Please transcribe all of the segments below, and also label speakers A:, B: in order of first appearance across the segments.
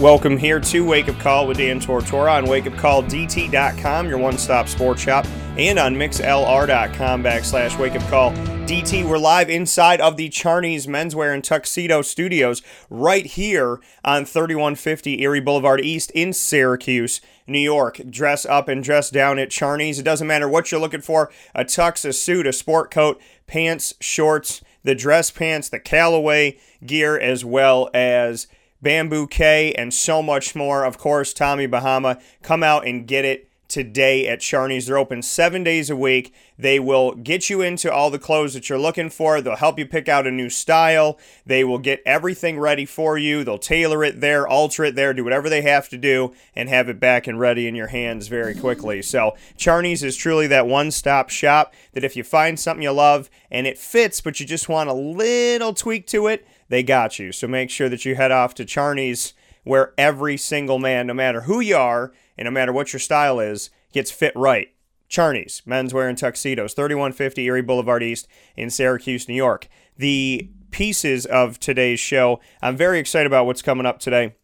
A: Welcome here to Wake Up Call with Dan Tortora on wakeupcalldt.com, your one stop sports shop, and on mixlr.com backslash wake up call DT. We're live inside of the Charney's Menswear and Tuxedo Studios right here on 3150 Erie Boulevard East in Syracuse, New York. Dress up and dress down at Charney's. It doesn't matter what you're looking for a tux, a suit, a sport coat, pants, shorts, the dress pants, the Callaway gear, as well as Bamboo K, and so much more. Of course, Tommy Bahama. Come out and get it today at Charney's. They're open seven days a week. They will get you into all the clothes that you're looking for. They'll help you pick out a new style. They will get everything ready for you. They'll tailor it there, alter it there, do whatever they have to do, and have it back and ready in your hands very quickly. So, Charney's is truly that one stop shop that if you find something you love and it fits, but you just want a little tweak to it, they got you. So make sure that you head off to Charney's where every single man, no matter who you are and no matter what your style is, gets fit right. Charney's, menswear and tuxedos, 3150 Erie Boulevard East in Syracuse, New York. The pieces of today's show, I'm very excited about what's coming up today.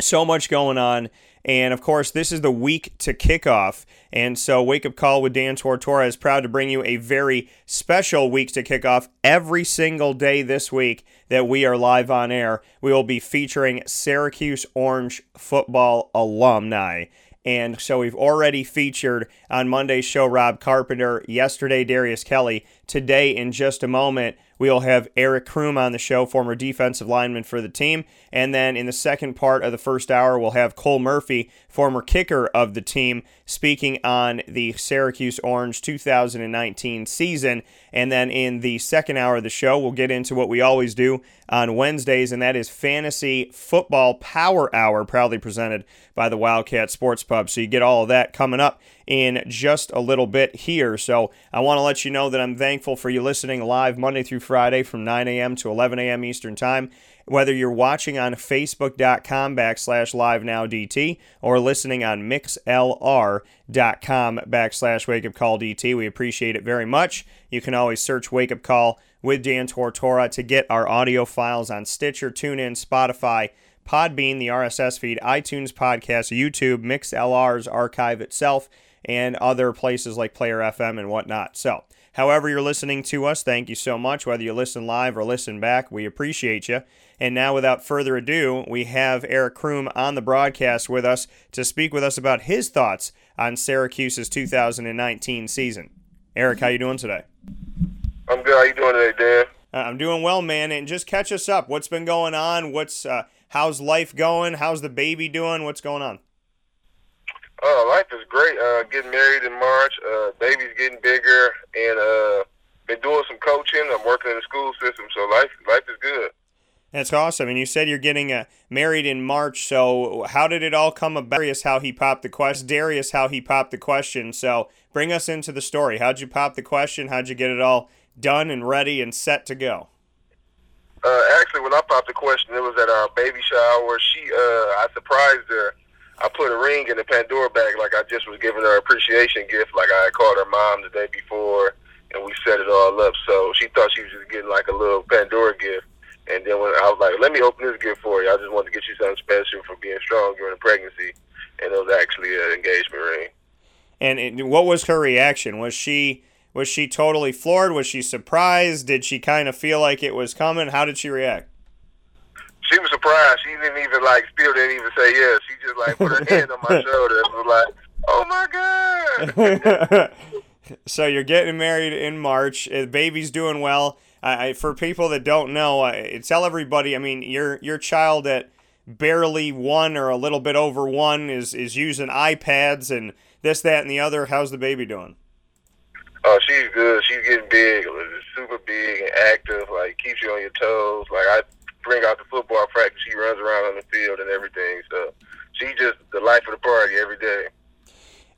A: So much going on. And of course, this is the week to kickoff. And so, Wake Up Call with Dan Tortora is proud to bring you a very special week to kick off every single day this week that we are live on air. We will be featuring Syracuse Orange football alumni. And so we've already featured on Monday's show Rob Carpenter, yesterday Darius Kelly. Today, in just a moment, we'll have Eric Crume on the show, former defensive lineman for the team. And then in the second part of the first hour, we'll have Cole Murphy, former kicker of the team, speaking on the Syracuse Orange 2019 season. And then in the second hour of the show, we'll get into what we always do on Wednesdays, and that is Fantasy Football Power Hour, proudly presented by the Wildcat Sports Pub. So you get all of that coming up in just a little bit here. So I want to let you know that I'm thankful for you listening live Monday through Friday from 9 a.m. to 11 a.m. Eastern Time whether you're watching on facebook.com backslash live now DT or listening on mixlr.com backslash wake up call DT. We appreciate it very much. You can always search wake up call with Dan Tortora to get our audio files on Stitcher, TuneIn, Spotify, Podbean, the RSS feed, iTunes podcast, YouTube, MixLR's archive itself, and other places like Player FM and whatnot. So, however you're listening to us, thank you so much. Whether you listen live or listen back, we appreciate you. And now, without further ado, we have Eric Crume on the broadcast with us to speak with us about his thoughts on Syracuse's 2019 season. Eric, how you doing today?
B: I'm good. How you doing today, Dan?
A: Uh, I'm doing well, man. And just catch us up. What's been going on? What's uh, how's life going? How's the baby doing? What's going on?
B: Uh, life is great. Uh, getting married in March. Uh, baby's getting bigger, and uh, been doing some coaching. I'm working in the school system, so life life is good.
A: That's awesome. And you said you're getting uh, married in March. So how did it all come about? Darius, how he popped the question. Darius, how he popped the question. So bring us into the story. How'd you pop the question? How'd you get it all done and ready and set to go?
B: Uh, actually, when I popped the question, it was at our baby shower. She, uh, I surprised her. I put a ring in the Pandora bag like I just was giving her appreciation gift, like I had called her mom the day before, and we set it all up. So she thought she was just getting like a little Pandora gift. And then when I was like, let me open this gift for you. I just wanted to get you something special for being strong during the pregnancy. And it was actually an engagement ring.
A: And it, what was her reaction? Was she was she totally floored? Was she surprised? Did she kind of feel like it was coming? How did she react?
B: She was surprised. She didn't even like still didn't even say yes. She just like put her hand on my shoulder and was like, "Oh my god!"
A: so you're getting married in March. The baby's doing well. I, for people that don't know, I, tell everybody. I mean, your your child at barely one or a little bit over one is is using iPads and this, that, and the other. How's the baby doing?
B: Oh, she's good. She's getting big, super big and active. Like keeps you on your toes. Like I bring out the football practice, she runs around on the field and everything. So she's just the life of the party every day.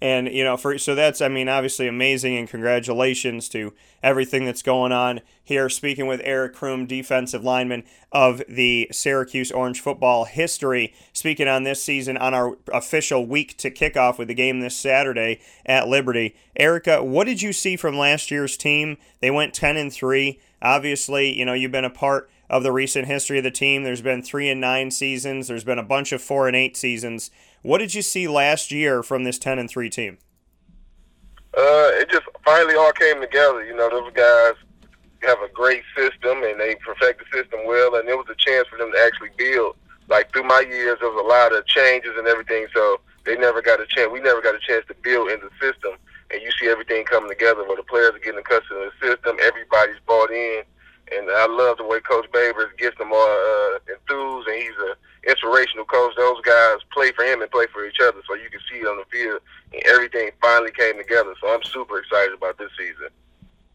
A: And you know, for so that's I mean, obviously amazing, and congratulations to everything that's going on here. Speaking with Eric Crume, defensive lineman of the Syracuse Orange football history, speaking on this season on our official week to kickoff with the game this Saturday at Liberty. Erica, what did you see from last year's team? They went ten and three. Obviously, you know you've been a part of the recent history of the team. There's been three and nine seasons. There's been a bunch of four and eight seasons. What did you see last year from this ten and three team?
B: Uh, it just finally all came together. You know, those guys have a great system and they perfect the system well, and it was a chance for them to actually build. Like through my years, there was a lot of changes and everything, so they never got a chance. We never got a chance to build in the system, and you see everything coming together where the players are getting accustomed to the system. Everybody's bought in, and I love the way Coach Babers gets them all uh, enthused, and he's a inspirational coach. Those guys play for him and play for each other, so you can see it on the field, and everything finally came together. So I'm super excited about this season.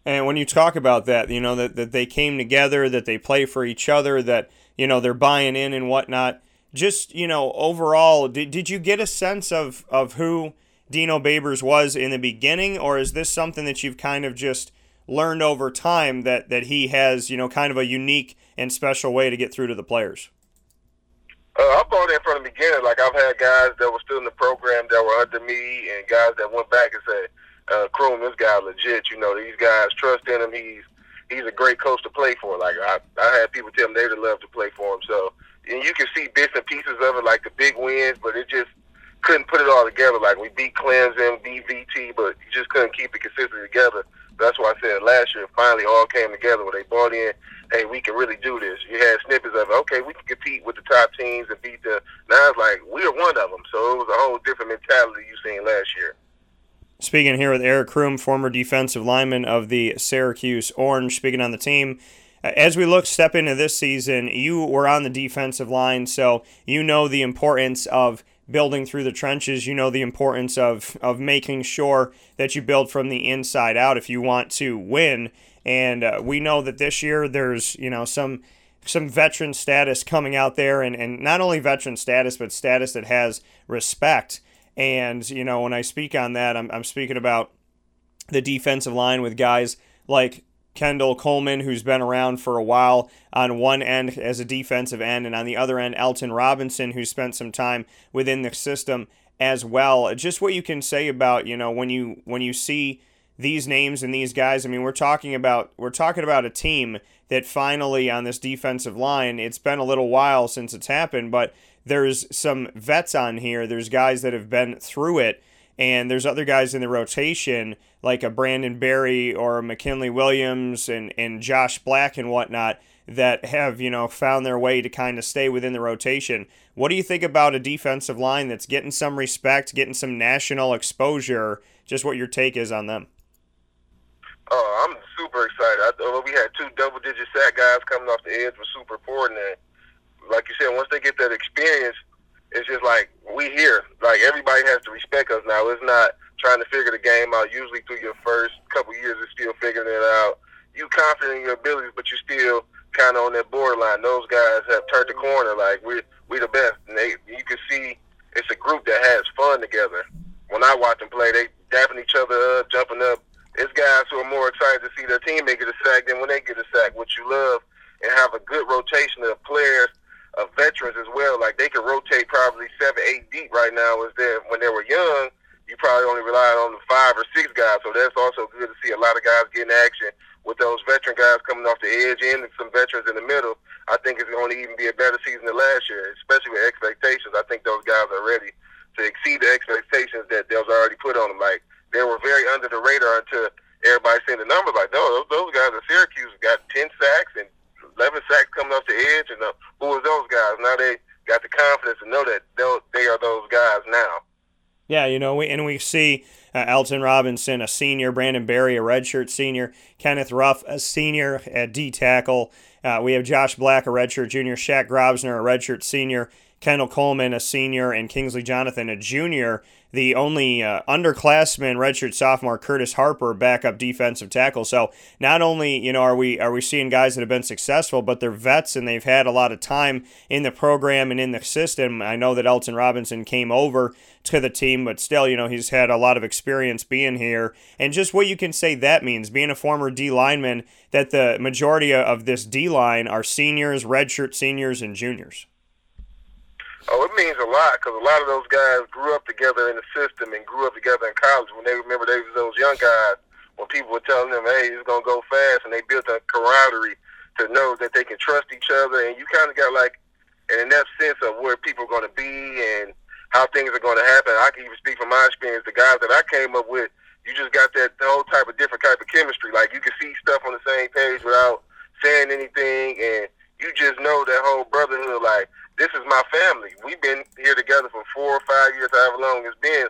A: And when you talk about that, you know that, that they came together, that they play for each other, that you know they're buying in and whatnot. Just you know, overall, did, did you get a sense of of who Dino Babers was in the beginning, or is this something that you've kind of just learned over time that that he has you know kind of a unique and special way to get through to the players?
B: Uh, I bought in from the beginning. Like I've had guys that were still in the program that were under me, and guys that went back and said, uh, "Crume, this guy legit." You know, these guys trust in him. He's he's a great coach to play for. Like I, I had people tell me they'd love to play for him. So, and you can see bits and pieces of it, like the big wins, but it just couldn't put it all together. Like we beat Clemson, beat VT, but you just couldn't keep it consistently together. That's why I said last year finally all came together where they bought in hey, we can really do this. You had snippets of, okay, we can compete with the top teams and beat the. Now it's like we're one of them. So it was a whole different mentality you seen last year.
A: Speaking here with Eric Crume, former defensive lineman of the Syracuse Orange, speaking on the team. As we look step into this season, you were on the defensive line, so you know the importance of building through the trenches. You know the importance of of making sure that you build from the inside out if you want to win. And uh, we know that this year there's, you know, some some veteran status coming out there and, and not only veteran status, but status that has respect. And, you know, when I speak on that, I'm, I'm speaking about the defensive line with guys like Kendall Coleman, who's been around for a while on one end as a defensive end, and on the other end, Alton Robinson, who spent some time within the system as well. Just what you can say about, you know, when you when you see these names and these guys. I mean, we're talking about we're talking about a team that finally on this defensive line. It's been a little while since it's happened, but there's some vets on here. There's guys that have been through it, and there's other guys in the rotation like a Brandon Berry or McKinley Williams and and Josh Black and whatnot that have you know found their way to kind of stay within the rotation. What do you think about a defensive line that's getting some respect, getting some national exposure? Just what your take is on them.
B: Oh, I'm super excited. I, we had two double-digit sack guys coming off the edge was super important. And like you said, once they get that experience, it's just like we here. Like everybody has to respect us now. It's not trying to figure the game out. Usually through your first couple years, it's still figuring it out. You confident in your abilities, but you still kind of on that borderline. Those guys have turned the corner. Like we we the best, and they you can see it's a group that has fun together. When I watch them play, they dapping each other up, jumping up, it's guys who are more excited to see their teammate get a sack than when they get a sack, which you love, and have a good rotation of players, of veterans as well. Like they can rotate probably seven, eight deep right now. Is there when they were young, you probably only relied on the five or six guys. So that's also good to see a lot of guys getting action with those veteran guys coming off the edge and some veterans in the middle. I think it's going to even be a better season than last year, especially with expectations. I think those guys are ready to exceed the expectations that was already put on them. Like they were very under the radar until everybody seen the numbers. Like, no, those, those guys at Syracuse got 10 sacks and 11 sacks coming off the edge. And uh, who was those guys? Now they got the confidence to know that they are those guys now.
A: Yeah, you know, we, and we see uh, Alton Robinson, a senior, Brandon Berry, a redshirt senior, Kenneth Ruff, a senior at D tackle. Uh, we have Josh Black, a redshirt junior, Shaq Grosvenor, a redshirt senior, Kendall Coleman, a senior, and Kingsley Jonathan, a junior. The only uh, underclassman, redshirt sophomore Curtis Harper, backup defensive tackle. So not only you know are we are we seeing guys that have been successful, but they're vets and they've had a lot of time in the program and in the system. I know that Alton Robinson came over to the team, but still, you know, he's had a lot of experience being here. And just what you can say that means, being a former D lineman, that the majority of this D line are seniors, redshirt seniors, and juniors.
B: Oh, it means a lot because a lot of those guys grew up together in the system and grew up together in college. When they remember they was those young guys, when people were telling them, "Hey, it's gonna go fast," and they built a camaraderie to know that they can trust each other, and you kind of got like an enough sense of where people are to be and how things are to happen. I can even speak from my experience. The guys that I came up with, you just got that whole type of different type of chemistry. Like you can see stuff on the same page without saying anything, and you just know that whole brotherhood. Like this is my family. We've been here together for four or five years, however long it's been.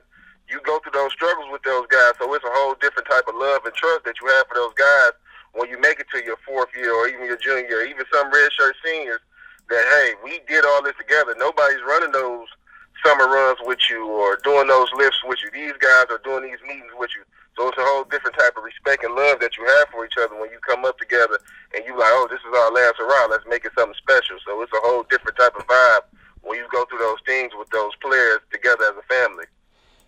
B: You go through those struggles with those guys, so it's a whole different type of love and trust that you have for those guys when you make it to your fourth year or even your junior year, even some redshirt seniors. That hey, we did all this together. Nobody's running those summer runs with you or doing those lifts with you. These guys are doing these meetings with you. So it's a whole different type of respect and love that you have for each other when you come up together and you like, oh, this is our last hurrah. Let's make it something special. So it's a whole different type of vibe when you go through those things with those players together as a family.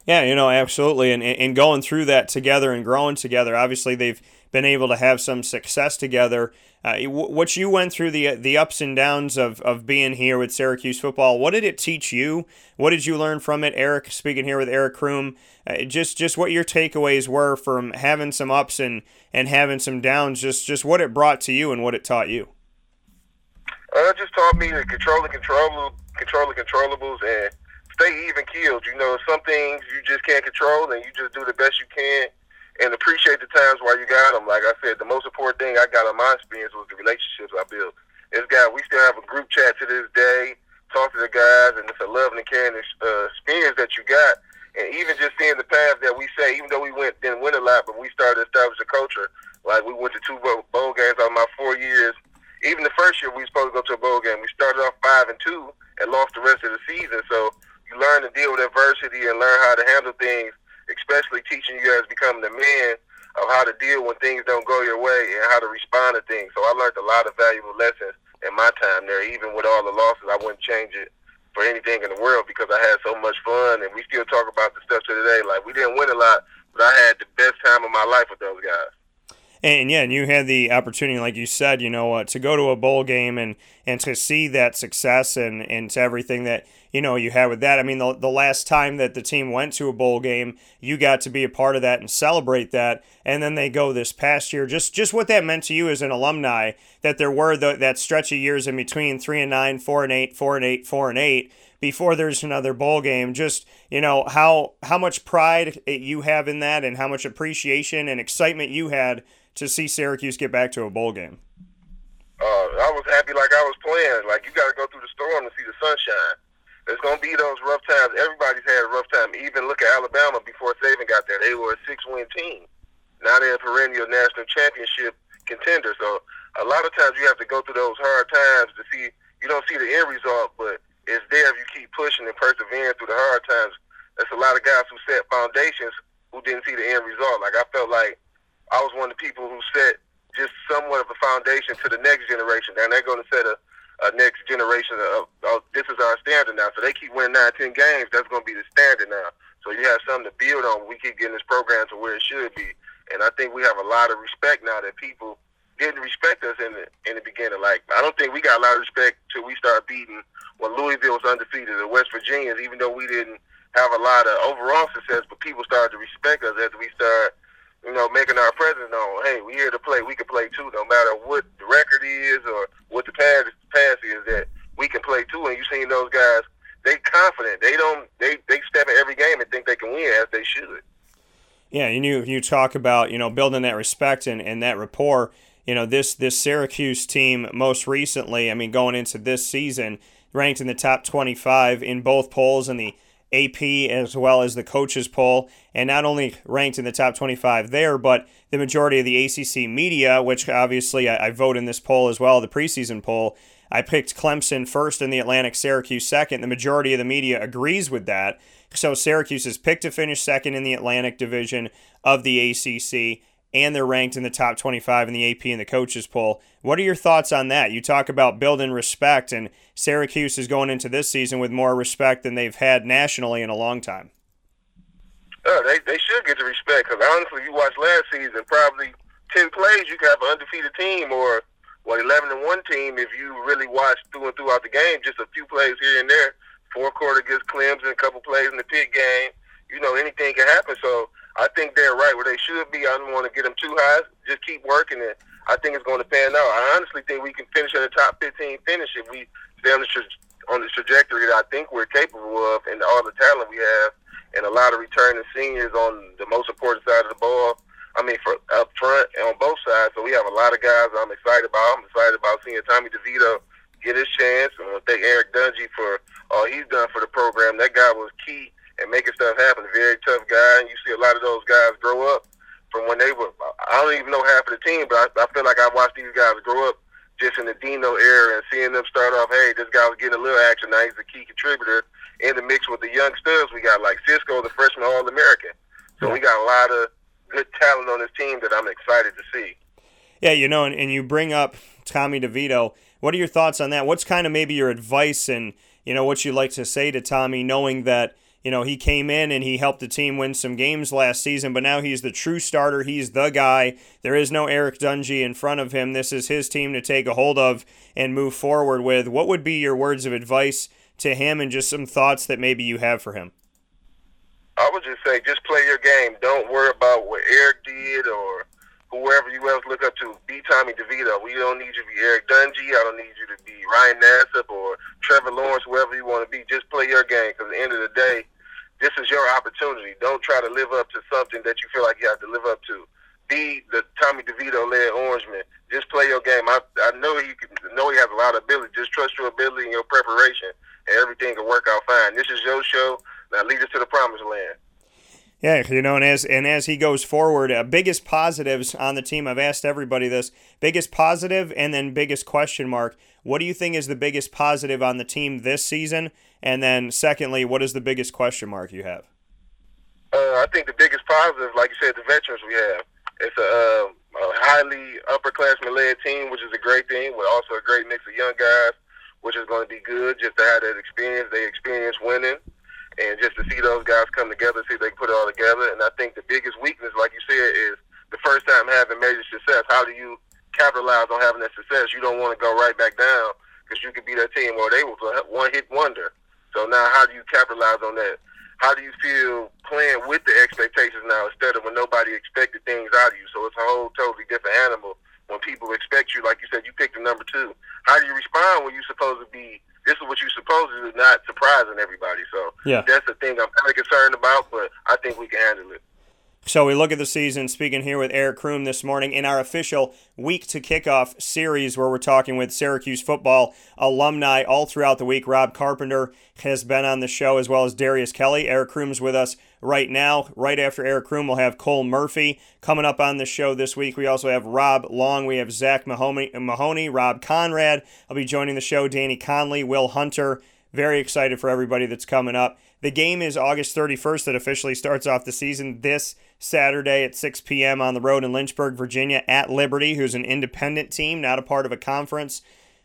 A: Yeah, you know, absolutely. And, and going through that together and growing together, obviously they've been able to have some success together. Uh, what you went through the the ups and downs of, of being here with Syracuse football, what did it teach you? What did you learn from it? Eric, speaking here with Eric Crume, uh, just just what your takeaways were from having some ups and, and having some downs, just just what it brought to you and what it taught you.
B: Uh, it just taught me to control the controllable, control the controllables, and stay even keeled. You know, some things you just can't control, and you just do the best you can and appreciate the times while you got them. Like I said, the most important thing I got on my experience was the relationships I built. This guy, we still have a group chat to this day. Talk to the guys, and it's a love and caring uh, experience that you got. And even just seeing the path that we say, even though we went didn't win a lot, but we started to establish a culture. Like we went to two bowl games out of my four years. Even the first year we were supposed to go to a bowl game. We started off five and two and lost the rest of the season. So you learn to deal with adversity and learn how to handle things especially teaching you guys becoming the man of how to deal when things don't go your way and how to respond to things. So I learned a lot of valuable lessons in my time there. Even with all the losses, I wouldn't change it for anything in the world because I had so much fun, and we still talk about the stuff to today. Like we didn't win a lot, but I had the best time of my life with those guys.
A: And yeah, and you had the opportunity, like you said, you know, uh, to go to a bowl game and and to see that success and and to everything that you know you had with that. I mean, the the last time that the team went to a bowl game, you got to be a part of that and celebrate that. And then they go this past year. Just just what that meant to you as an alumni that there were the, that stretch of years in between three and nine, four and eight, four and eight, four and eight before there's another bowl game. Just you know how how much pride you have in that, and how much appreciation and excitement you had to see Syracuse get back to a bowl game?
B: Uh, I was happy like I was playing. Like you got to go through the storm to see the sunshine. There's gonna be those rough times. Everybody's had a rough time. Even look at Alabama before Saban got there. They were a six-win team. Now they're a perennial national championship contender. So a lot of times you have to go through those hard times to see. You don't see the end result, but it's there if you keep pushing and persevering through the hard times. There's a lot of guys who set foundations who didn't see the end result. Like I felt like I was one of the people who set just somewhat of a foundation to the next generation. And they're going to set a, a next generation of, of, this is our standard now. So they keep winning nine, ten games. That's going to be the standard now. So you have something to build on. We keep getting this program to where it should be. And I think we have a lot of respect now that people didn't respect us in the in the beginning. Like I don't think we got a lot of respect till we started beating when Louisville was undefeated, the West Virginians, even though we didn't have a lot of overall success, but people started to respect us as we started you know, making our presence known. Hey, we here to play. We can play too, no matter what the record is or what the past pass is. That we can play too. And you seen those guys? They confident. They don't. They they step in every game and think they can win as they should.
A: Yeah, and you you talk about you know building that respect and, and that rapport. You know this this Syracuse team most recently. I mean, going into this season, ranked in the top twenty five in both polls in the AP as well as the coaches poll, and not only ranked in the top 25 there, but the majority of the ACC media, which obviously I, I vote in this poll as well, the preseason poll. I picked Clemson first in the Atlantic, Syracuse second. The majority of the media agrees with that. So Syracuse is picked to finish second in the Atlantic division of the ACC and they're ranked in the top 25 in the AP and the coaches poll. What are your thoughts on that? You talk about building respect, and Syracuse is going into this season with more respect than they've had nationally in a long time.
B: Uh, they they should get the respect because honestly, you watched last season, probably ten plays you could have an undefeated team or what eleven and one team if you really watched through and throughout the game. Just a few plays here and there, four quarter against Clemson, a couple plays in the pit game. You know, anything can happen. So I think they're right where they should be. I don't want to get them too high. Just keep working it. I think it's going to pan out. I honestly think we can finish in the top 15 finish if we stay on the, tra- on the trajectory that I think we're capable of and all the talent we have and a lot of returning seniors on the most important side of the ball. I mean, for up front and on both sides. So we have a lot of guys I'm excited about. I'm excited about seeing Tommy DeVito get his chance. And I thank Eric Dungey for all he's done for the program. That guy was key and making stuff happen. Very tough guy, and you see a lot of those guys grow up from when they were. I don't even know half of the team, but I, I feel like I watched these guys grow up just in the Dino era and seeing them start off. Hey, this guy was getting a little action. Now he's a key contributor in the mix with the young studs. We got like Cisco, the freshman All American. So yeah. we got a lot of good talent on this team that I'm excited to see.
A: Yeah, you know, and, and you bring up Tommy DeVito. What are your thoughts on that? What's kind of maybe your advice and you know what you like to say to Tommy, knowing that you know, he came in and he helped the team win some games last season, but now he's the true starter. He's the guy. There is no Eric Dungey in front of him. This is his team to take a hold of and move forward with. What would be your words of advice to him and just some thoughts that maybe you have for him?
B: I would just say just play your game. Don't worry about what Eric did or whoever you else look up to. Be Tommy DeVito. We don't need you to be Eric Dungey. I don't need you to be Ryan Nassib or Trevor Lawrence, whoever you want to be. Just play your game because at the end of the day, this is your opportunity. Don't try to live up to something that you feel like you have to live up to. Be the Tommy DeVito led Orange Man. Just play your game. I I know he can, know he has a lot of ability. Just trust your ability and your preparation, and everything will work out fine. This is your show. Now lead us to the promised land.
A: Yeah, you know, and as and as he goes forward, uh, biggest positives on the team. I've asked everybody this: biggest positive, and then biggest question mark. What do you think is the biggest positive on the team this season? And then, secondly, what is the biggest question mark you have?
B: Uh, I think the biggest positive, like you said, the veterans we have. It's a, uh, a highly upperclassman led team, which is a great thing, with also a great mix of young guys, which is going to be good just to have that experience. They experience winning and just to see those guys come together, see if they can put it all together. And I think the biggest weakness, like you said, is the first time having major success. How do you capitalize on having that success? You don't want to go right back down because you could be that team where they was a one hit wonder. So now, how do you capitalize on that? How do you feel playing with the expectations now instead of when nobody expected things out of you? So it's a whole totally different animal when people expect you, like you said, you picked the number two. How do you respond when you're supposed to be this is what you're supposed to do, not surprising everybody. So yeah. that's the thing I'm kind of concerned about, but I think we can handle it.
A: So we look at the season, speaking here with Eric Crume this morning in our official week to kickoff series where we're talking with Syracuse football alumni all throughout the week. Rob Carpenter has been on the show as well as Darius Kelly. Eric Crume's with us right now. Right after Eric Crume, we'll have Cole Murphy coming up on the show this week. We also have Rob Long. We have Zach Mahoney, Mahoney Rob Conrad. I'll be joining the show. Danny Conley, Will Hunter. Very excited for everybody that's coming up. The game is August 31st that officially starts off the season this Saturday at 6 p.m. on the road in Lynchburg, Virginia at Liberty, who's an independent team, not a part of a conference.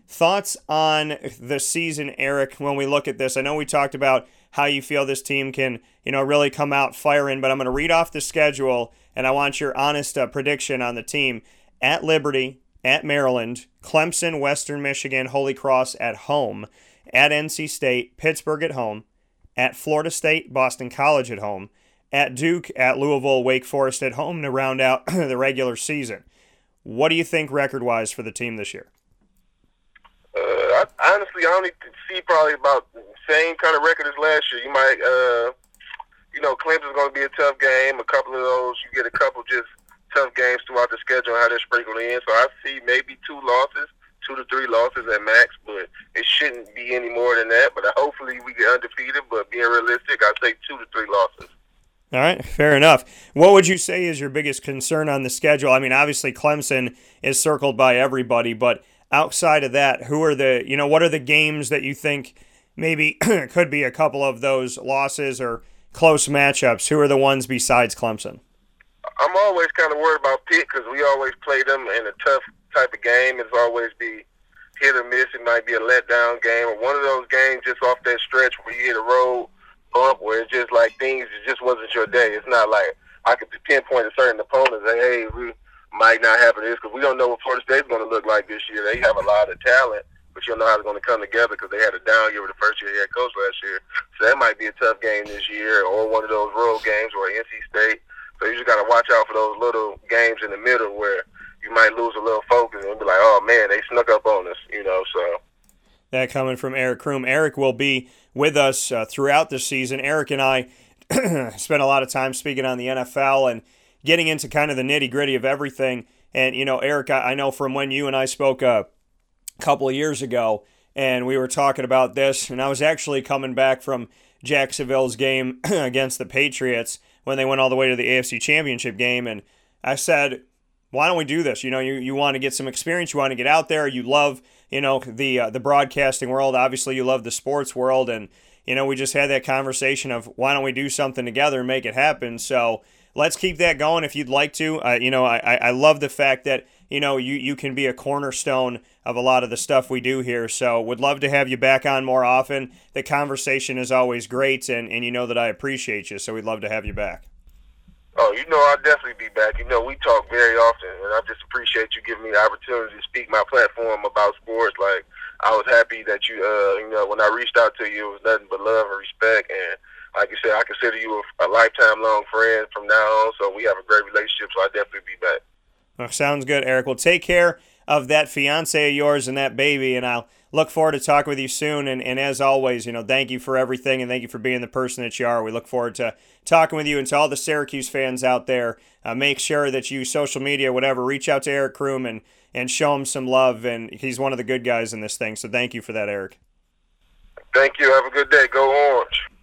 A: Thoughts on the season, Eric, when we look at this? I know we talked about how you feel this team can, you know, really come out firing, but I'm going to read off the schedule and I want your honest uh, prediction on the team. At Liberty, at Maryland, Clemson, Western Michigan, Holy Cross at home, at NC State, Pittsburgh at home, at Florida State, Boston College at home, at Duke, at Louisville, Wake Forest at home to round out the regular season. What do you think record wise for the team this year?
B: Uh, I, honestly, I only see probably about the same kind of record as last year. You might, uh, you know, Clemson's going to be a tough game. A couple of those, you get a couple just tough games throughout the schedule, how they're sprinkled in. So I see maybe two losses, two to three losses at max, but it shouldn't be any more than that. But hopefully we get undefeated. But being realistic, I say two to three losses.
A: All right, fair enough. What would you say is your biggest concern on the schedule? I mean, obviously Clemson is circled by everybody, but outside of that, who are the you know what are the games that you think maybe could be a couple of those losses or close matchups? Who are the ones besides Clemson?
B: I'm always kind of worried about Pitt because we always play them in a tough type of game. It's always be hit or miss. It might be a letdown game or one of those games just off that stretch where you hit a road bump where it's just like things it just wasn't your day. It's not like I could pinpoint a certain opponent and say, hey, we might not happen this because we don't know what Florida State's going to look like this year. They have a lot of talent, but you don't know how it's going to come together because they had a down year with the first year head coach last year. So that might be a tough game this year or one of those road games or NC State so you just got to watch out for those little games in the middle where you might lose a little focus and be like, oh man, they snuck up on us, you know. So
A: that coming from Eric Crume. Eric will be with us uh, throughout the season. Eric and I spent a lot of time speaking on the NFL and getting into kind of the nitty gritty of everything. And you know, Eric, I, I know from when you and I spoke a couple of years ago, and we were talking about this, and I was actually coming back from Jacksonville's game against the Patriots when they went all the way to the AFC Championship game. And I said, why don't we do this? You know, you, you want to get some experience, you want to get out there, you love, you know, the uh, the broadcasting world. Obviously, you love the sports world, and you know, we just had that conversation of why don't we do something together and make it happen. So let's keep that going if you'd like to. Uh, you know, I, I love the fact that you know you you can be a cornerstone of a lot of the stuff we do here. So would love to have you back on more often. The conversation is always great, and, and you know that I appreciate you. So we'd love to have you back.
B: Oh, you know I'll definitely be back. You know we talk very often, and I just appreciate you giving me the opportunity to speak my platform about sports. Like I was happy that you, uh, you know, when I reached out to you, it was nothing but love and respect. And like you said, I consider you a, a lifetime long friend from now on. So we have a great relationship. So I definitely be back.
A: Well, sounds good, Eric. Well, take care of that fiance of yours and that baby. And I'll look forward to talking with you soon. And, and as always, you know, thank you for everything and thank you for being the person that you are. We look forward to talking with you and to all the Syracuse fans out there. Uh, make sure that you social media, whatever, reach out to Eric Crume and, and show him some love. And he's one of the good guys in this thing. So thank you for that, Eric.
B: Thank you. Have a good day. Go Orange.